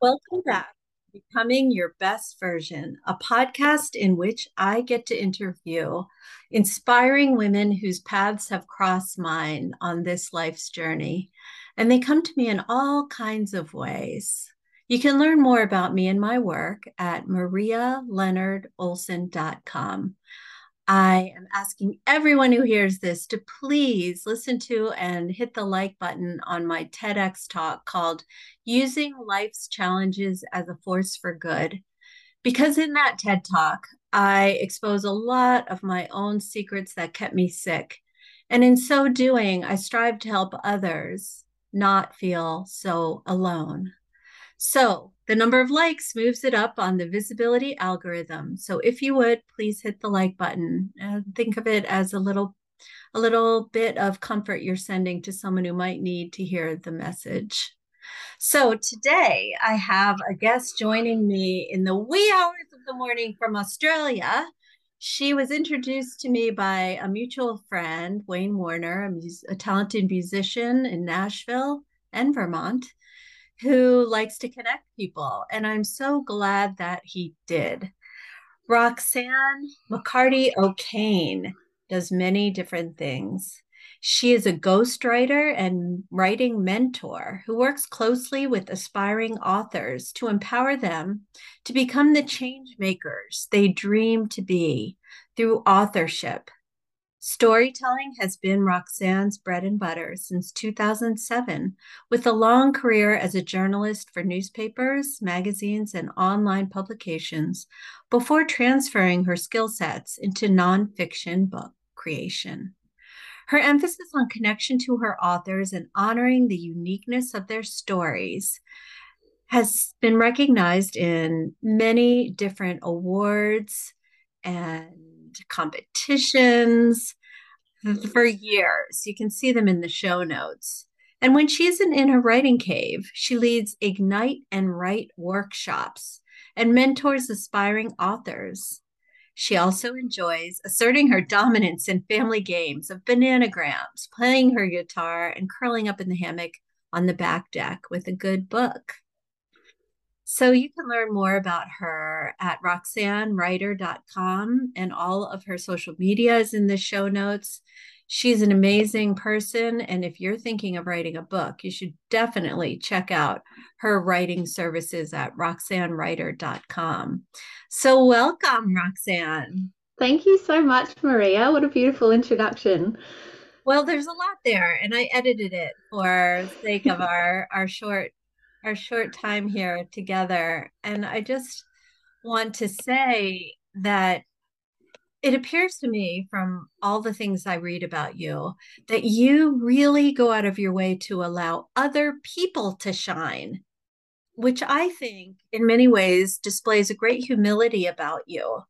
Welcome back to Becoming Your Best Version, a podcast in which I get to interview inspiring women whose paths have crossed mine on this life's journey. And they come to me in all kinds of ways. You can learn more about me and my work at marialeonardolson.com. I am asking everyone who hears this to please listen to and hit the like button on my TEDx talk called Using Life's Challenges as a Force for Good. Because in that TED talk, I expose a lot of my own secrets that kept me sick. And in so doing, I strive to help others not feel so alone. So the number of likes moves it up on the visibility algorithm. So if you would, please hit the like button. and think of it as a little a little bit of comfort you're sending to someone who might need to hear the message. So today I have a guest joining me in the wee hours of the morning from Australia. She was introduced to me by a mutual friend, Wayne Warner, a, mus- a talented musician in Nashville and Vermont who likes to connect people. And I'm so glad that he did. Roxanne McCarty O'Kane does many different things. She is a ghostwriter and writing mentor who works closely with aspiring authors to empower them to become the change makers they dream to be through authorship Storytelling has been Roxanne's bread and butter since 2007, with a long career as a journalist for newspapers, magazines, and online publications before transferring her skill sets into nonfiction book creation. Her emphasis on connection to her authors and honoring the uniqueness of their stories has been recognized in many different awards and competitions for years. You can see them in the show notes. And when she isn't in her writing cave, she leads Ignite and Write workshops and mentors aspiring authors. She also enjoys asserting her dominance in family games of bananagrams, playing her guitar, and curling up in the hammock on the back deck with a good book. So you can learn more about her at roxannewriter.com and all of her social media is in the show notes. She's an amazing person. And if you're thinking of writing a book, you should definitely check out her writing services at roxannewriter.com. So welcome, Roxanne. Thank you so much, Maria. What a beautiful introduction. Well, there's a lot there, and I edited it for sake of our our short our short time here together. And I just want to say that it appears to me from all the things I read about you that you really go out of your way to allow other people to shine, which I think in many ways displays a great humility about you.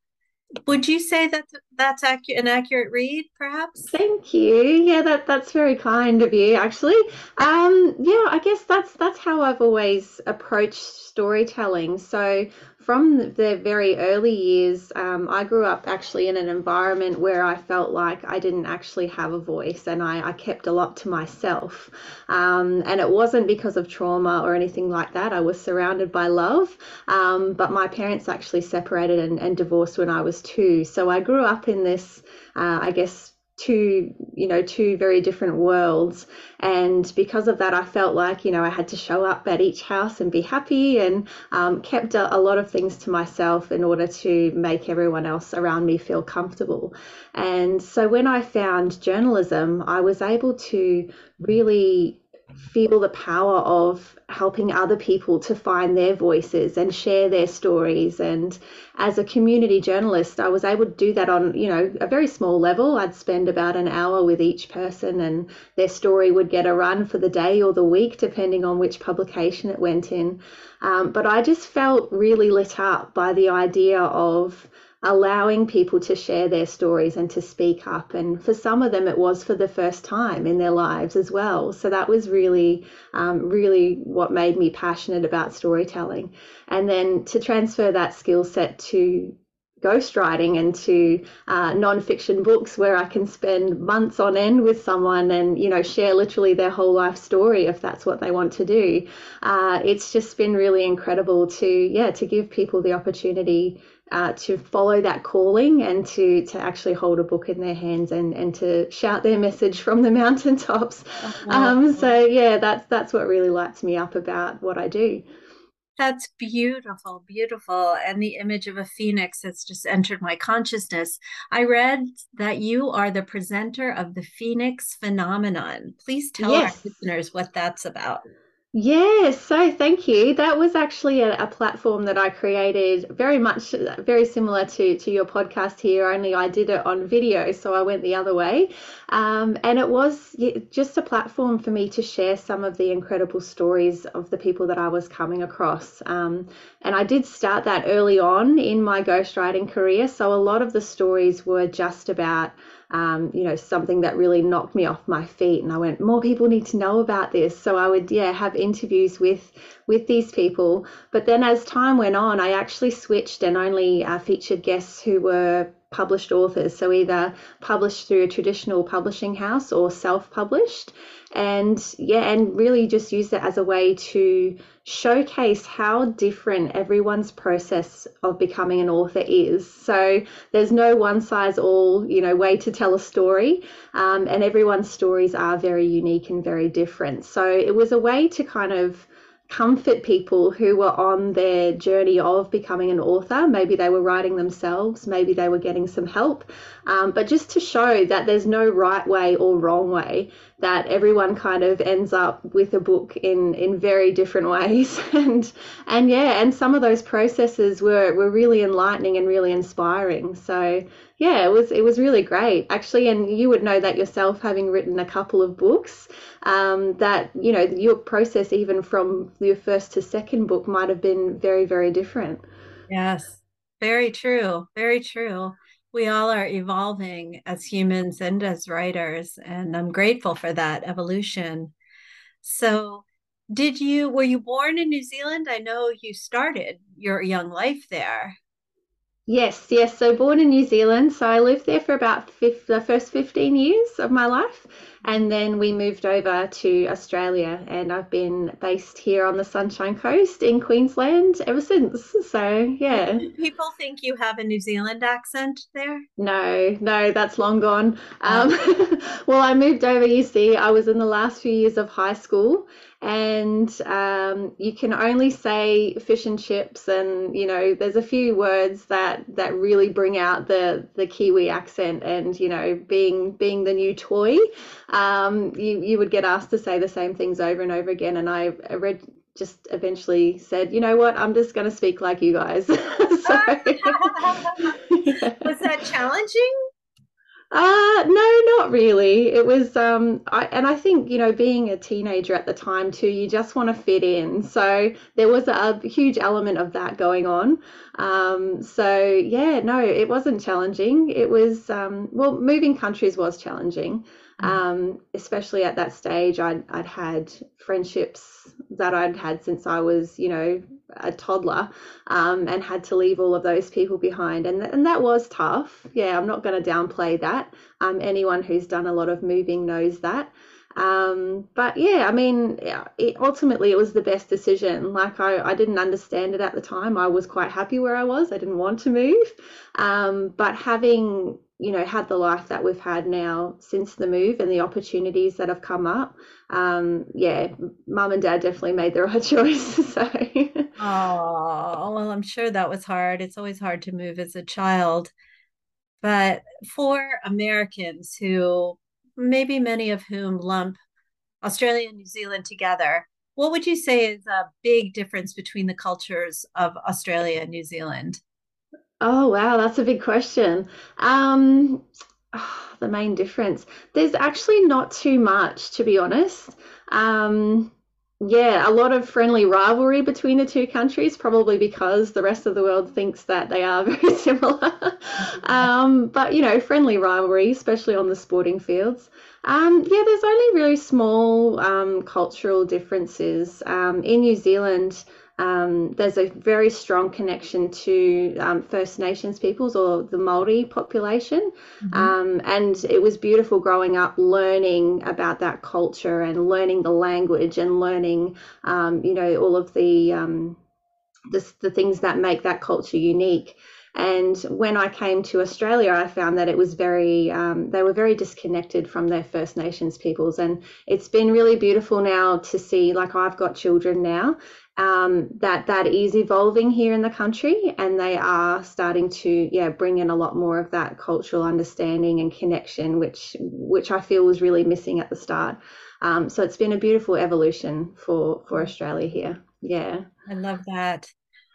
Would you say that that's an accurate read, perhaps? Thank you. Yeah, that that's very kind of you, actually. Um, yeah, I guess that's that's how I've always approached storytelling. So from the very early years, um, I grew up actually in an environment where I felt like I didn't actually have a voice and I, I kept a lot to myself. Um, and it wasn't because of trauma or anything like that. I was surrounded by love, um, but my parents actually separated and, and divorced when I was two. So I grew up in this, uh, I guess, two you know two very different worlds. And because of that i felt like you know i had to show up at each house and be happy and um, kept a, a, lot of things to myself in order to make everyone else around me feel comfortable. And so when i found journalism i was able to really feel the power of helping other people to find their voices and share their stories. And as a community journalist i was able to do that on you know a very small level. I'd spend about an hour with each person and their story would get a run for the day or the week depending on which publication it went in. Um, but i just felt really lit up by the idea of allowing people to share their stories and to speak up. And for some of them, it was for the first time in their lives as well. So that was really, um, really what made me passionate about storytelling. And then to transfer that skill set to ghostwriting and to uh, non-fiction books where I can spend months on end with someone and you know share literally their whole life story if that's what they want to do. Uh, it's just been really incredible to yeah to give people the opportunity uh, to follow that calling and to to actually hold a book in their hands and and to shout their message from the mountaintops. Uh-huh. Um, so yeah, that's that's what really lights me up about what I do. That's beautiful, beautiful. And the image of a phoenix has just entered my consciousness. I read that you are the presenter of the Phoenix phenomenon. Please tell yes. our listeners what that's about. Yes, so thank you. That was actually a, a, platform that I created very much very similar to, to your podcast here, only I did it on video, so I went the other way. Um, and it was just a platform for me to share some of the incredible stories of the people that I was coming across. Um, and I did start that early on in my ghostwriting career, so a lot of the stories were just about um, you know, something that really knocked me off my feet. And I went, more people need to know about this. So I would, yeah, have interviews with with these people. But then as time went on, I actually switched and only uh, featured guests who were published authors. So either published through a traditional publishing house or self-published. And yeah and really just use it as a way to showcase how different everyone's process of becoming an author is. So there's no one size all you know way to tell a story um, and everyone's stories are very unique and very different. So it was a way to kind of comfort people who were on their journey of becoming an author. Maybe they were writing themselves, maybe they were getting some help, um, but just to show that there's no right way or wrong way, that everyone kind of ends up with a book in in very different ways, and and yeah, and some of those processes were were really enlightening and really inspiring. So yeah, it was it was really great actually, and you would know that yourself, having written a couple of books. Um, that you know your process even from your first to second book might have been very very different. Yes, very true, very true. We all are evolving as humans and as writers, and I'm grateful for that evolution. So, did you were you born in New Zealand? I know you started your young life there. Yes, yes. So born in New Zealand. So I lived there for about the first 15 years of my life. And then we moved over to Australia. And I've been based here on the Sunshine Coast in Queensland ever since. So, yeah. People think you have a New Zealand accent there? No, no, that's long gone. Um, oh. well, I moved over, you see, I was in the last few years of high school and um, you can only say fish and chips and you know there's a few words that that really bring out the the kiwi accent and you know being being the new toy um, you you would get asked to say the same things over and over again and i, read just eventually said, you know what, I'm just going to speak like you guys. so, Was that challenging? Uh no, not really. It was um I and I think, you know, being a teenager at the time too, you just want to fit in. So there was a, a huge element of that going on. Um so yeah, no, it wasn't challenging. It was um well, moving countries was challenging. Mm. Um, especially at that stage, I'd, I'd had friendships that I'd had since I was, you know, a toddler um, and had to leave all of those people behind. And, and that was tough. Yeah, I'm not going to downplay that. Um, anyone who's done a lot of moving knows that. Um, but yeah, I mean, it, ultimately, it was the best decision. Like, I, I didn't understand it at the time. I was quite happy where I was. I didn't want to move. Um, but having you know had the life that we've had now since the move and the opportunities that have come up um yeah mum and dad definitely made the right choice so. Oh well i'm sure that was hard. It's always hard to move as a child. But for americans who maybe many of whom lump australia and new zealand together what would you say is a big difference between the cultures of australia and new zealand Oh, wow, that's a big question. Um, oh, the main difference. There's actually not too much, to be honest. Um, yeah, a lot of friendly rivalry between the two countries, probably because the rest of the world thinks that they are very similar. um, but, you know, friendly rivalry, especially on the sporting fields. Um, yeah, there's only really small um, cultural differences. Um, in New Zealand, um, there's a very strong connection to um, First Nations peoples or the Maori population, mm-hmm. um, and it was beautiful growing up learning about that culture and learning the language and learning, um, you know, all of the, um, the the things that make that culture unique. And when I came to Australia, I found that it was very, um, they were very disconnected from their First Nations peoples. And it's been really beautiful now to see, like, I've got children now, um, that that is evolving here in the country, and they are starting to yeah bring in a lot more of that cultural understanding and connection, which which I feel was really missing at the start. Um, so it's been a beautiful evolution for for Australia here. Yeah, I love that.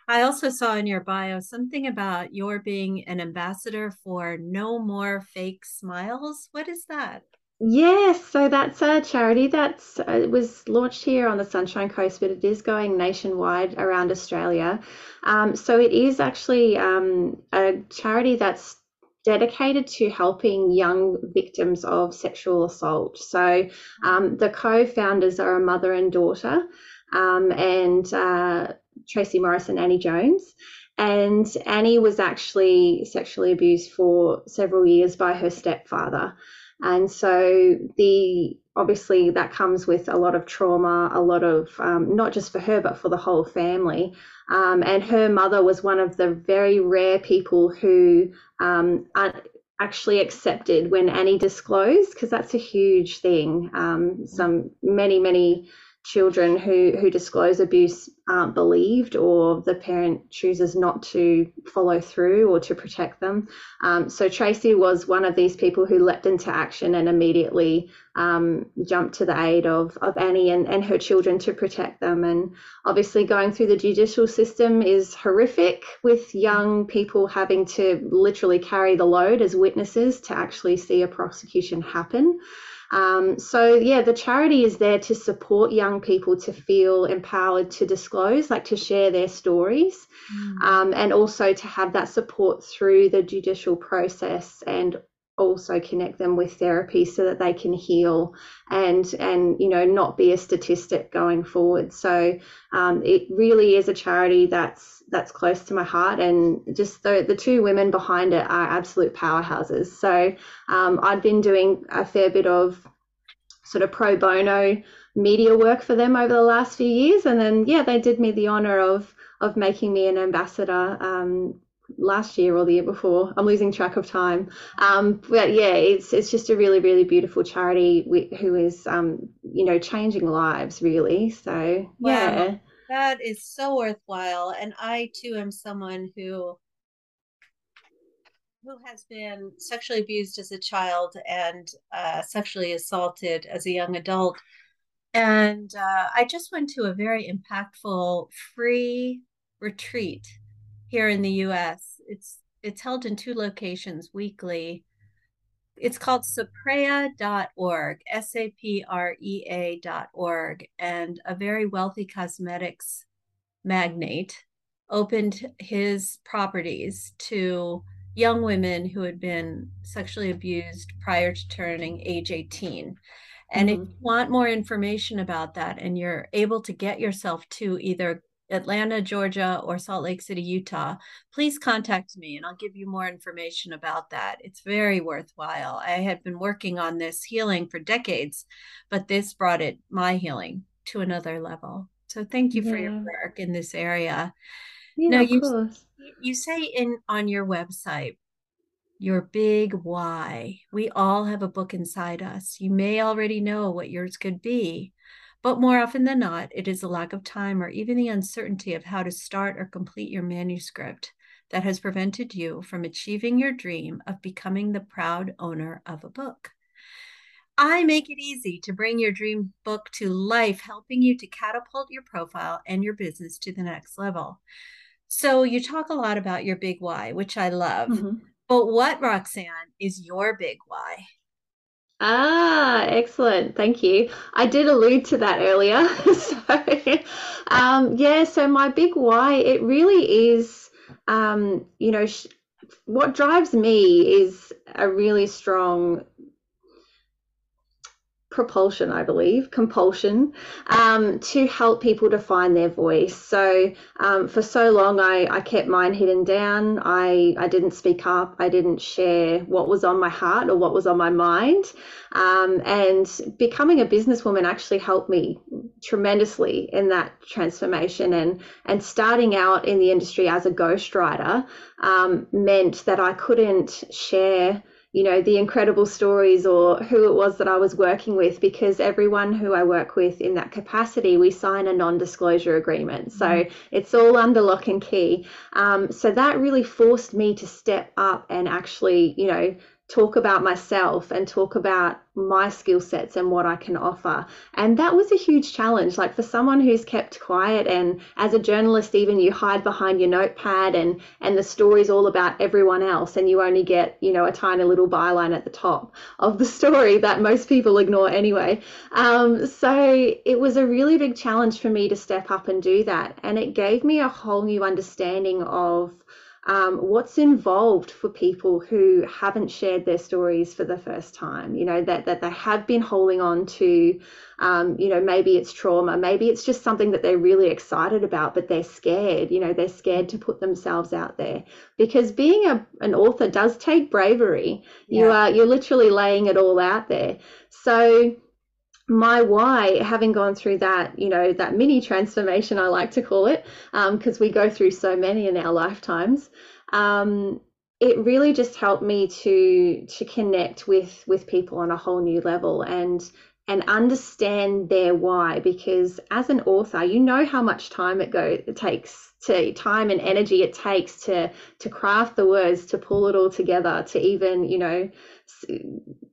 I also saw in your bio something about your being an ambassador for No More Fake Smiles. What is that? Yes, so that's a charity that's uh, it was launched here on the Sunshine Coast, but it is going nationwide around Australia. Um, so it is actually um, a charity that's dedicated to helping young victims of sexual assault. So um, the co-founders are a mother and daughter, um, and uh, Tracy Morris and Annie Jones. And Annie was actually sexually abused for several years by her stepfather. And so the obviously that comes with a lot of trauma, a lot of um, not just for her but for the whole family. Um, and her mother was one of the very rare people who um, actually accepted when Annie disclosed, because that's a huge thing. Um, some many many children who who disclose abuse aren't believed or the parent chooses not to follow through or to protect them. Um, so Tracy was one of these people who leapt into action and immediately um, jumped to the aid of, of Annie and, and her children to protect them. And obviously going through the judicial system is horrific with young people having to literally carry the load as witnesses to actually see a prosecution happen. Um, so, yeah, the charity is there to support young people to feel empowered to disclose, like to share their stories, mm. um, and also to have that support through the judicial process and also connect them with therapy so that they can heal and and you know not be a statistic going forward. So um, it really is a charity that's that's close to my heart and just the, the two women behind it are absolute powerhouses. So um, i've been doing a fair bit of sort of pro bono media work for them over the last few years. And then yeah they did me the honor of of making me an ambassador um, last year or the year before. I'm losing track of time. Um, but yeah, it's it's just a really really beautiful charity who is um, you know changing lives really. So yeah. That is so worthwhile. And I too am someone who who has been sexually abused as a child and uh, sexually assaulted as a young adult. And uh, I just went to a very impactful free retreat here in the US. It's it's held in two locations weekly. It's called saprea.org, S A P R E A.org. And a very wealthy cosmetics magnate opened his properties to young women who had been sexually abused prior to turning age 18. And mm-hmm. if you want more information about that and you're able to get yourself to either Atlanta, Georgia, or Salt Lake City, Utah, please contact me and I'll give you more information about that. It's very worthwhile. I had been working on this healing for decades, but this brought it, my healing, to another level. So thank you yeah. for your work in this area. Yeah, now, you, you say in on your website, your big why. We all have a book inside us. You may already know what yours could be, but more often than not, it is a lack of time or even the uncertainty of how to start or complete your manuscript that has prevented you from achieving your dream of becoming the proud owner of a book. I make it easy to bring your dream book to life, helping you to catapult your profile and your business to the next level. So, you talk a lot about your big why, which I love. Mm-hmm. But what, Roxanne, is your big why? Ah, excellent. Thank you. I did allude to that earlier. so, um, yeah, so my big why, it really is, um, you know, sh- what drives me is a really strong propulsion, I believe, compulsion, um, to help people to find their voice. So um, for so long, I, I kept mine hidden down. I, I didn't speak up. I didn't share what was on my heart or what was on my mind. Um, and becoming a businesswoman actually helped me tremendously in that transformation. And, and starting out in the industry as a ghostwriter um, meant that I couldn't share you know the incredible stories or who it was that I was working with because everyone who I work with in that capacity we sign a non-disclosure agreement so mm-hmm. it's all under lock and key um, so that really forced me to step up and actually you know talk about myself and talk about my skill sets and what I can offer. And that was a huge challenge. Like for someone who's kept quiet and as a journalist, even you hide behind your notepad and and the story's all about everyone else and you only get, you know, a tiny little byline at the top of the story that most people ignore anyway. Um, so it was a really big challenge for me to step up and do that. And it gave me a whole new understanding of um, what's involved for people who haven't shared their stories for the first time you know that that they have been holding on to um, you know maybe it's trauma maybe it's just something that they're really excited about but they're scared you know they're scared to put themselves out there. Because being a, an author does take bravery. Yeah. you are you're literally laying it all out there. So my why having gone through that you know that mini transformation i like to call it because um, we go through so many in our lifetimes um, it really just helped me to to connect with with people on a whole new level and and understand their why because as an author you know how much time it go it takes to time and energy it takes to to craft the words to pull it all together to even you know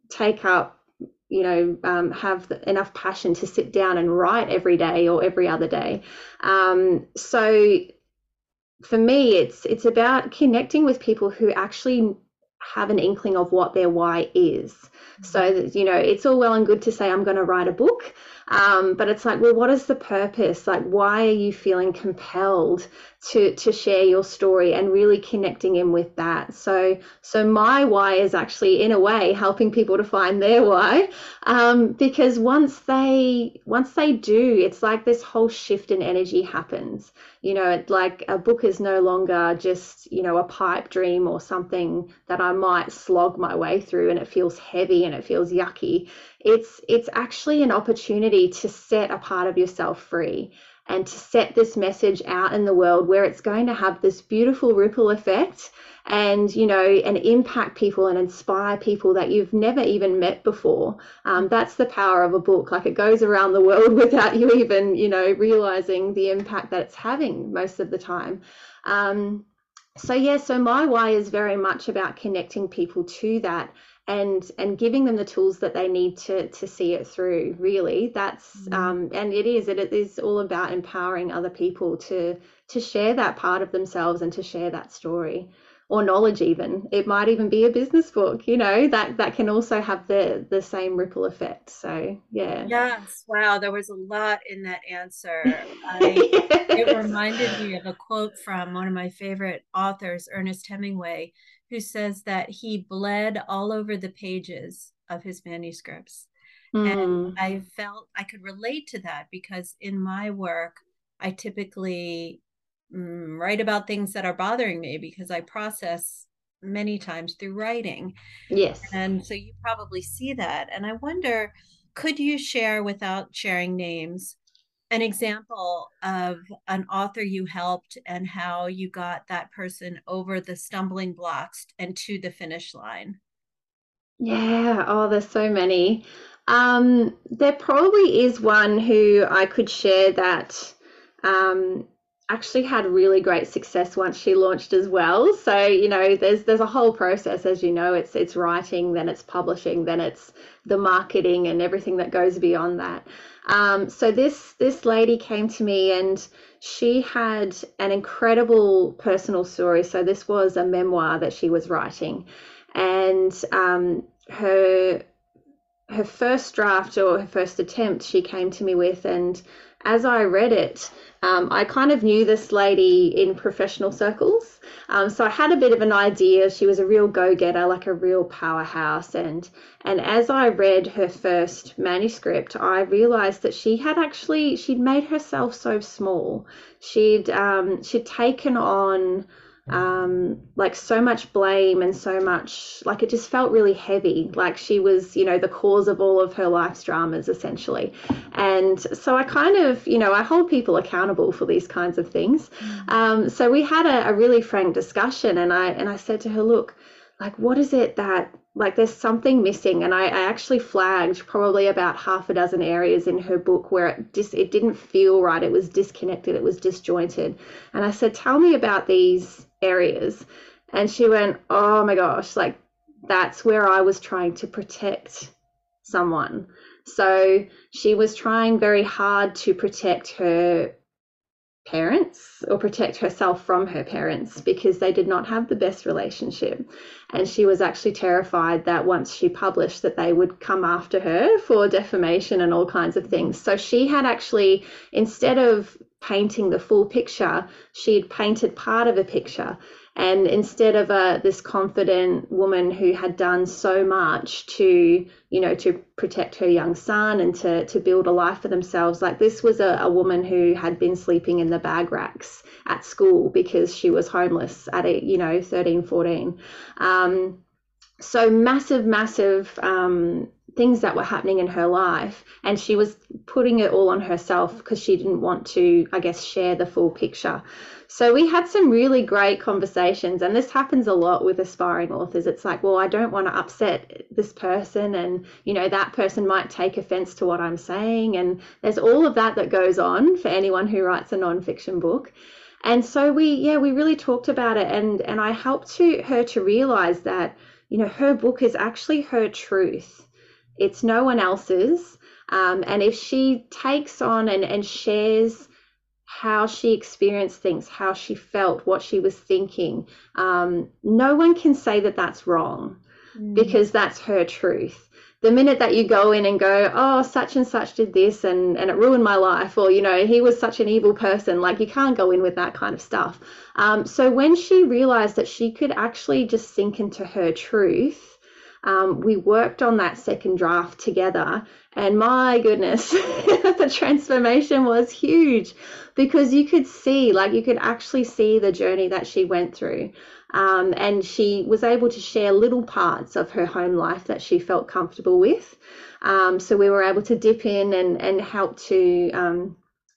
take up you know, um, have enough passion to sit down and write every day or every other day. Um, so for me, it's it's about connecting with people who actually have an inkling of what their why is. So mm-hmm. that you know, it's all well and good to say I'm going to write a book, um, but it's like, well, what is the purpose? Like, why are you feeling compelled to to share your story and really connecting in with that? So, so my why is actually, in a way, helping people to find their why, um, because once they once they do, it's like this whole shift in energy happens. You know, it, like a book is no longer just you know a pipe dream or something that I might slog my way through, and it feels heavy and it feels yucky it's it's actually an opportunity to set a part of yourself free and to set this message out in the world where it's going to have this beautiful ripple effect and you know and impact people and inspire people that you've never even met before. Um, that's the power of a book. Like it goes around the world without you even you know realizing the impact that it's having most of the time. Um, so yeah so my why is very much about connecting people to that and and giving them the tools that they need to to see it through really. That's mm. um and it is it, it is all about empowering other people to to share that part of themselves and to share that story or knowledge even. It might even be a business book you know that that can also have the the same ripple effect. So yeah. Yes. Wow. There was a lot in that answer. I, yes. it reminded me of a quote from one of my favorite authors ernest hemingway who says that he bled all over the pages of his manuscripts. Mm. And hmm. I felt I could relate to that because in my work, I typically mm, write about things that are bothering me because I process many times through writing. Yes. And so you probably see that. And I wonder could you share without sharing names an example of an author you helped and how you got that person over the stumbling blocks and to the finish line? Yeah, oh, there's so many. Um, there probably is one who I could share that um, actually had really great success once she launched as well. So you know, there's there's a whole process, as you know. It's it's writing, then it's publishing, then it's the marketing and everything that goes beyond that. Um, so this this lady came to me and she had an incredible personal story. So this was a memoir that she was writing, and um, her her first draft or her first attempt she came to me with and as I read it, um, I kind of knew this lady in professional circles. Um, so I had a bit of an idea. She was a real go-getter, like a real powerhouse. And and as I read her first manuscript, I realized that she had actually she'd made herself so small. She'd um, she'd taken on um, like so much blame and so much like it just felt really heavy. Like she was you know the cause of all of her life's dramas essentially. And so i kind of you know i hold people accountable for these kinds of things. Mm. um, so we had a, a really frank discussion and i and i said to her look like what is it that like there's something missing and I, I, actually flagged probably about half a dozen areas in her book where it just it didn't feel right it was disconnected it was disjointed. And i said tell me about these areas. And she went oh my gosh like that's where i was trying to protect someone. So she was trying very hard to protect her parents or protect herself from her parents because they did not have the best relationship. And she was actually terrified that once she published that they would come after her for defamation and all kinds of things. So she had actually instead of painting the full picture she'd painted part of a picture and instead of a this confident woman who had done so much to you know to protect her young son and to to build a life for themselves like this was a, a woman who had been sleeping in the bag racks at school because she was homeless at a you know 13 14 um, so massive massive um, things that were happening in her life and she was putting it all on herself because she didn't want to i guess share the full picture so we had some really great conversations, and this happens a lot with aspiring authors. It's like, well, I don't want to upset this person, and you know, that person might take offense to what I'm saying. And there's all of that that goes on for anyone who writes a nonfiction book. And so we, yeah, we really talked about it, and and I helped to, her to realize that, you know, her book is actually her truth. It's no one else's. Um, and if she takes on and, and shares how she experienced things, how she felt, what she was thinking. Um, no one can say that that's wrong mm. because that's her truth. The minute that you go in and go, oh, such and such did this and, and it ruined my life, or, you know, he was such an evil person, like you can't go in with that kind of stuff. Um, so when she realized that she could actually just sink into her truth, um, we worked on that second draft together and my goodness, the transformation was huge because you could see, like, you could actually see the journey that she went through. Um, and she was able to share little parts of her home life that she felt comfortable with. Um, so we were able to dip in and, and help to um,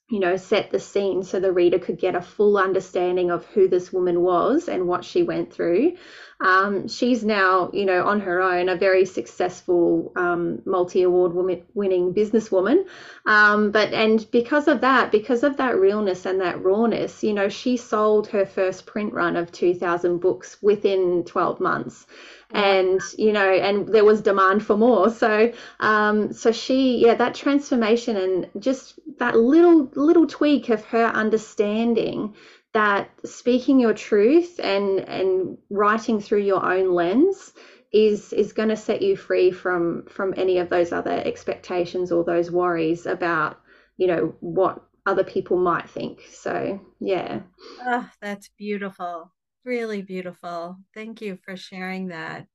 you know, set the scene so the reader could get a full understanding of who this woman was and what she went through. Um, she's now, you know, on her own, a very successful um, multi-award winning businesswoman. Um, but and because of that, because of that realness and that rawness, you know, she sold her first print run of 2,000 books within 12 months. And you know and there was demand for more. So um so she yeah that transformation and just that little little tweak of her understanding that speaking your truth and and writing through your own lens is is going to set you free from from any of those other expectations or those worries about you know what other people might think so yeah oh that's beautiful really beautiful. Thank you for sharing that.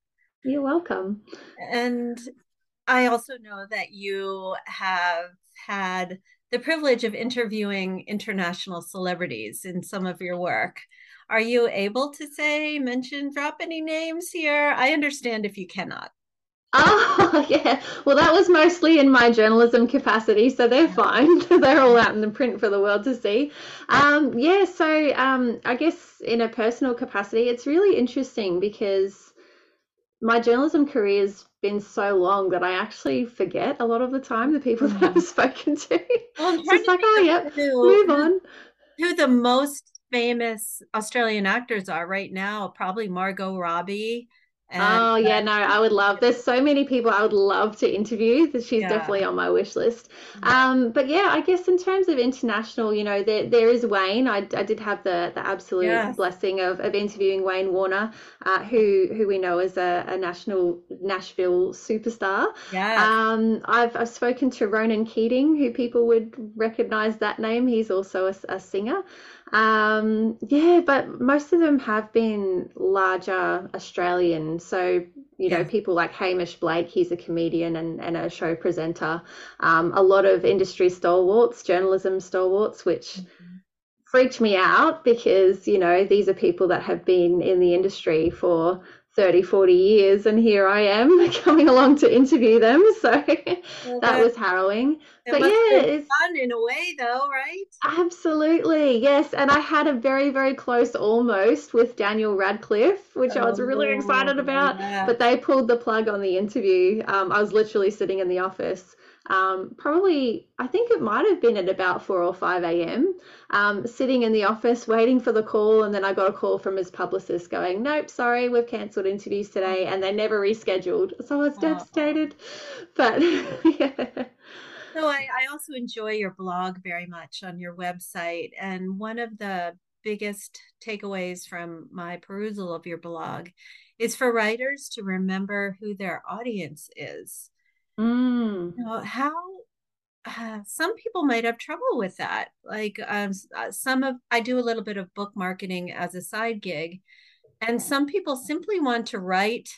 You're welcome. And I also know that you have had the privilege of interviewing international celebrities in some of your work. Are you able to say, mention, drop any names here? I understand if you cannot. Oh, yeah. Well, that was mostly in my journalism capacity, so they're fine. they're all out in the print for the world to see. Um, yeah, so um, I guess in a personal capacity, it's really interesting because my journalism career has been so long that I actually forget a lot of the time the people that I've mm. spoken to. Well, it's just like, oh, yep, who, move on. Who the most famous Australian actors are right now? Probably Margot Robbie And, oh yeah, no, I would love. There's so many people I would love to interview. She's yeah. definitely on my wish list. Yeah. Um, but yeah, I guess in terms of international, you know, there there is Wayne. I, I did have the the absolute yes. blessing of, of interviewing Wayne Warner, uh, who who we know as a, a national Nashville superstar. Yeah. Um, I've I've spoken to Ronan Keating, who people would recognize that name. He's also a, a singer. Um, yeah, but most of them have been larger Australian. So, you know, people like Hamish Blake, he's a comedian and, and a show presenter. Um, a lot of industry stalwarts, journalism stalwarts, which mm-hmm. freaked me out because, you know, these are people that have been in the industry for 30, 40 years, and here I am coming along to interview them. So well, that was harrowing. But yeah, it's fun in a way, though, right? Absolutely, yes. And I had a very, very close almost with Daniel Radcliffe, which oh, I was really excited about. Yeah. But they pulled the plug on the interview. Um, I was literally sitting in the office um, probably, I think it might have been at about 4 or 5 a.m., um, sitting in the office waiting for the call. And then I got a call from his publicist going, Nope, sorry, we've cancelled interviews today. And they never rescheduled. So I was devastated. But yeah. So I, I also enjoy your blog very much on your website. And one of the biggest takeaways from my perusal of your blog is for writers to remember who their audience is. Mm. You know, how uh, some people might have trouble with that. Like um, uh, some of, I do a little bit of book marketing as a side gig, and some people simply want to write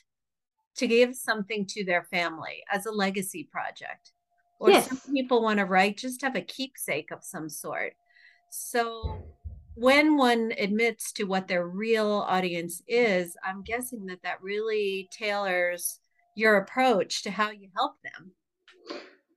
to give something to their family as a legacy project. Or yes. some people want to write just have a keepsake of some sort. So when one admits to what their real audience is, I'm guessing that that really tailors your approach to how you help them.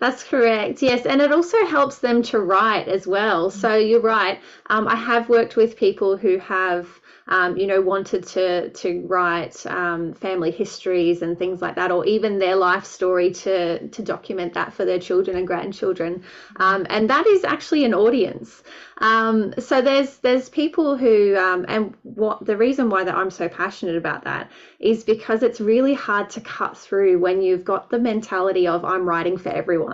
That's correct. Yes. And it also helps them to write as well. So mm-hmm. you're right. Um, I have worked with people who have um, you know, wanted to to write um, family histories and things like that, or even their life story to to document that for their children and grandchildren, um, and that is actually an audience. Um, so there's there's people who, um, and what the reason why that I'm so passionate about that is because it's really hard to cut through when you've got the mentality of I'm writing for everyone.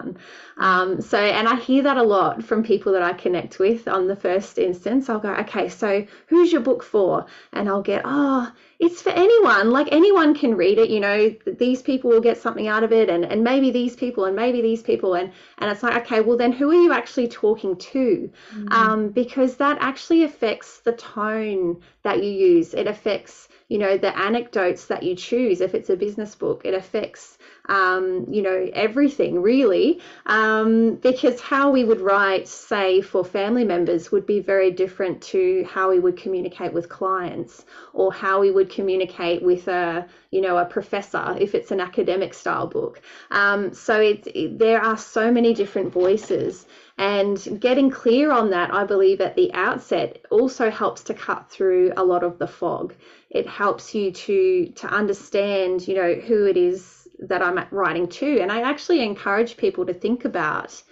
Um, so, and I hear that a lot from people that I connect with on the first instance. I'll go, okay, so who's your book for? And I'll get, oh, it's for anyone. Like anyone can read it. You know, these people will get something out of it, and and maybe these people, and maybe these people, and and it's like, okay, well then who are you actually talking to? Mm-hmm. Um, because that actually affects the tone that you use. It affects you know the anecdotes that you choose if it's a business book it affects um, you know, everything really, um, because how we would write, say, for family members would be very different to how we would communicate with clients or how we would communicate with a, you know, a professor if it's an academic style book. Um, so it's, it, there are so many different voices. And getting clear on that, I believe, at the outset also helps to cut through a lot of the fog. It helps you to to understand, you know, who it is that I'm writing to. And I actually encourage people to think about,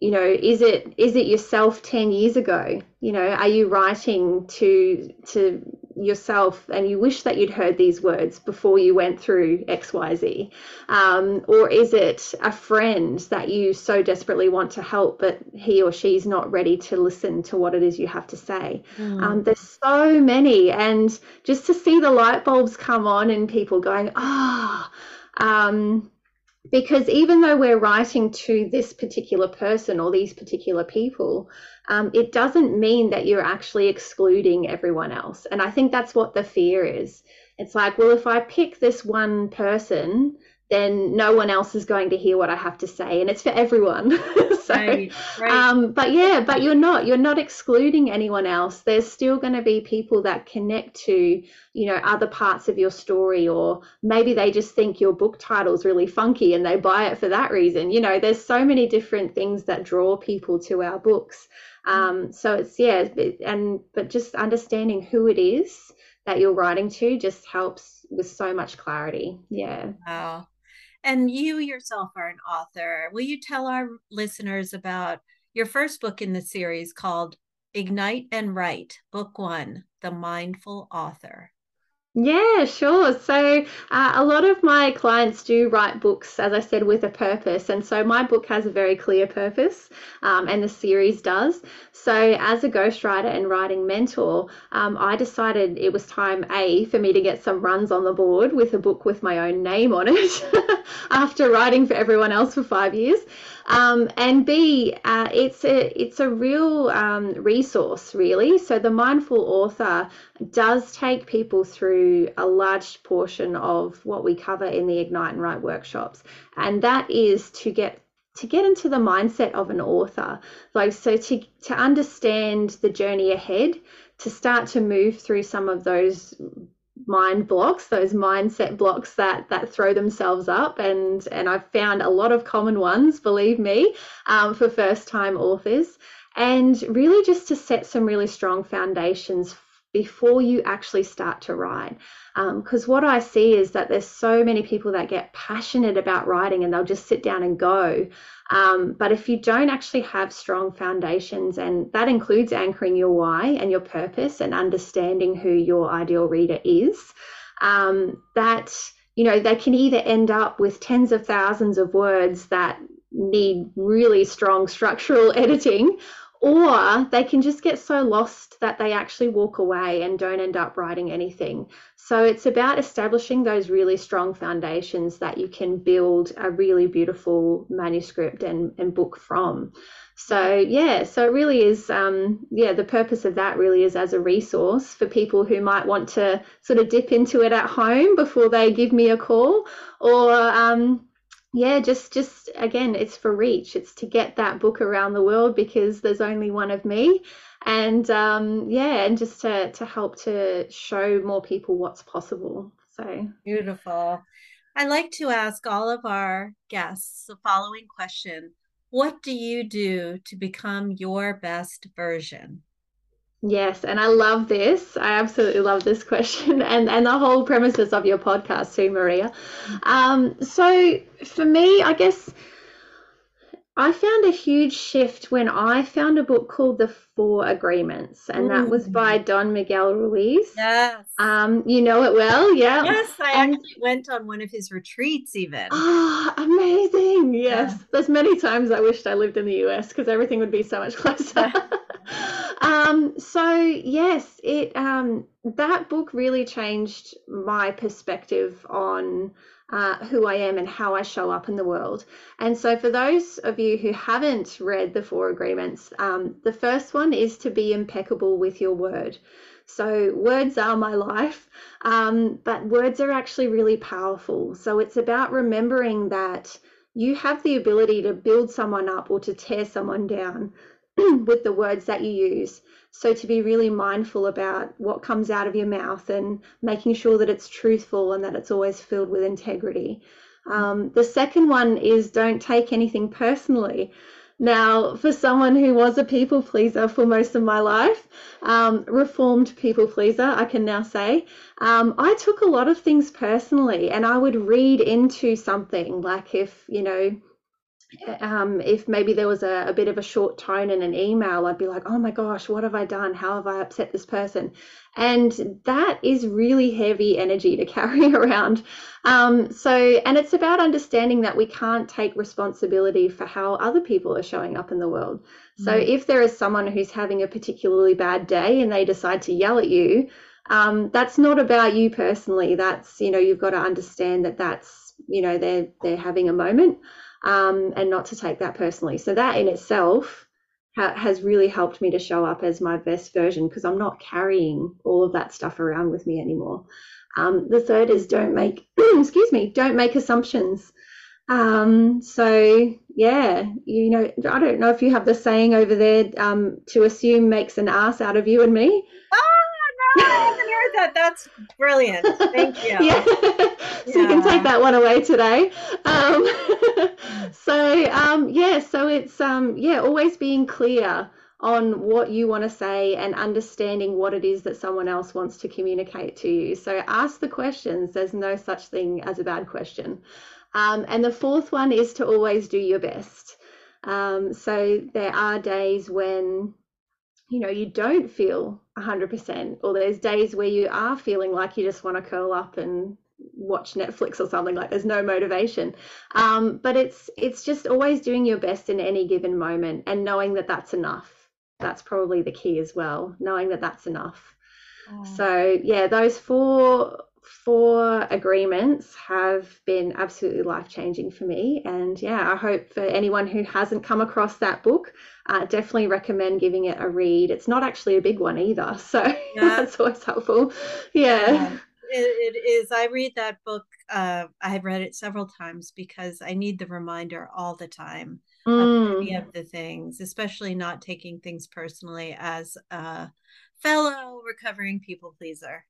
you know, is it is it yourself 10 years ago? You know, are you writing to to yourself and you wish that you'd heard these words before you went through XYZ? Um, or is it a friend that you so desperately want to help, but he or she's not ready to listen to what it is you have to say? Mm. Um, there's so many. And just to see the light bulbs come on and people going, ah, oh, um, because even though we're writing to this particular person or these particular people, um, it doesn't mean that you're actually excluding everyone else. And I think that's what the fear is. It's like, well, if I pick this one person, then no one else is going to hear what I have to say, and it's for everyone. so, right, right. Um, but yeah, but you're not you're not excluding anyone else. There's still going to be people that connect to you know other parts of your story, or maybe they just think your book title is really funky and they buy it for that reason. You know, there's so many different things that draw people to our books. Um, so it's yeah, and but just understanding who it is that you're writing to just helps with so much clarity. Yeah. Wow. And you yourself are an author. Will you tell our listeners about your first book in the series called Ignite and Write, Book One The Mindful Author? Yeah, sure. So, uh, a lot of my clients do write books, as I said, with a purpose. And so, my book has a very clear purpose, um, and the series does. So, as a ghostwriter and writing mentor, um, I decided it was time, A, for me to get some runs on the board with a book with my own name on it after writing for everyone else for five years. Um, and B, uh, it's a it's a real um, resource, really. So the mindful author does take people through a large portion of what we cover in the Ignite and Write workshops, and that is to get to get into the mindset of an author like so to to understand the journey ahead to start to move through some of those mind blocks those mindset blocks that that throw themselves up and and i've found a lot of common ones believe me um, for first time authors and really just to set some really strong foundations before you actually start to write. Because um, what I see is that there's so many people that get passionate about writing and they'll just sit down and go. Um, but if you don't actually have strong foundations, and that includes anchoring your why and your purpose and understanding who your ideal reader is, um, that you know they can either end up with tens of thousands of words that need really strong structural editing or they can just get so lost that they actually walk away and don't end up writing anything. So it's about establishing those really strong foundations that you can build a really beautiful manuscript and, and book from. So yeah, so it really is um, yeah, the purpose of that really is as a resource for people who might want to sort of dip into it at home before they give me a call or um, yeah just just again it's for reach. It's to get that book around the world because there's only one of me. And um, yeah and just to to help to show more people what's possible. So beautiful. I like to ask all of our guests the following question. What do you do to become your best version Yes, and I love this. I absolutely love this question and, and the whole premises of your podcast too, Maria. Um, so for me, I guess I found a huge shift when I found a book called The Four Agreements, and that was by mm. Don Miguel Ruiz. Yes. Um, you know it well, yeah. Yes, I and, actually went on one of his retreats even. Oh, amazing. Yes. Yeah. There's many times I wished I lived in the US because everything would be so much closer. Um, so yes, it um that book really changed my perspective on uh, who I am and how I show up in the world. And so, for those of you who haven't read the four agreements, um, the first one is to be impeccable with your word. So, words are my life, um, but words are actually really powerful. So, it's about remembering that you have the ability to build someone up or to tear someone down with the words that you use. So, to be really mindful about what comes out of your mouth and making sure that it's truthful and that it's always filled with integrity. Um, the second one is don't take anything personally. Now, for someone who was a people pleaser for most of my life, um, reformed people pleaser, I can now say, um, I took a lot of things personally and I would read into something like if, you know, um, if maybe there was a, a, bit of a short tone in an email, I'd be like, oh my gosh, what have I done? How have I upset this person? And that is really heavy energy to carry around. Um, so, and it's about understanding that we can't take responsibility for how other people are showing up in the world. So, mm. if there is someone who's having a particularly bad day and they decide to yell at you, um, that's not about you personally. That's, you know, you've got to understand that that's, you know, they're, they're having a moment um, and not to take that personally. So that in itself ha- has really helped me to show up as my best version because I'm not carrying all of that stuff around with me anymore. Um, the third is don't make, excuse me, don't make assumptions. Um, so yeah, you know, I don't know if you have the saying over there, um, to assume makes an ass out of you and me. Oh no, that. That's brilliant. Thank you. yeah. so yeah. you can take that one away today. Um, so um, yeah, so it's um, yeah, always being clear on what you want to say and understanding what it is that someone else wants to communicate to you. So ask the questions. There's no such thing as a bad question. Um, and the fourth one is to always do your best. Um, so there are days when you know, you don't feel 100%, or there's days where you are feeling like you just want to curl up and watch Netflix or something like there's no motivation. Um, but it's it's just always doing your best in any given moment and knowing that that's enough. That's probably the key as well, knowing that that's enough. Oh. So yeah, those four four agreements have been absolutely life changing for me. And yeah, I hope for anyone who hasn't come across that book, uh, definitely recommend giving it a read. It's not actually a big one either, so yeah. that's always helpful. Yeah. yeah. It, it is. I read that book. Uh, I have read it several times because I need the reminder all the time mm. of many of the things, especially not taking things personally as a fellow recovering people pleaser.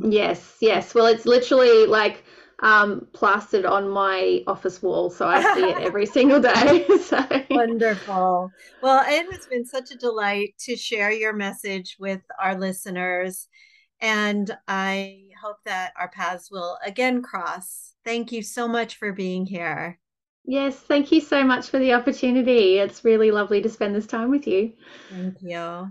Hmm. Yes, yes. Well, it's literally like um, plastered on my office wall, so I see it every single day. so. Wonderful. Well, it has been such a delight to share your message with our listeners, and I hope that our paths will again cross. Thank you so much for being here. Yes, thank you so much for the opportunity. It's really lovely to spend this time with you. Thank you.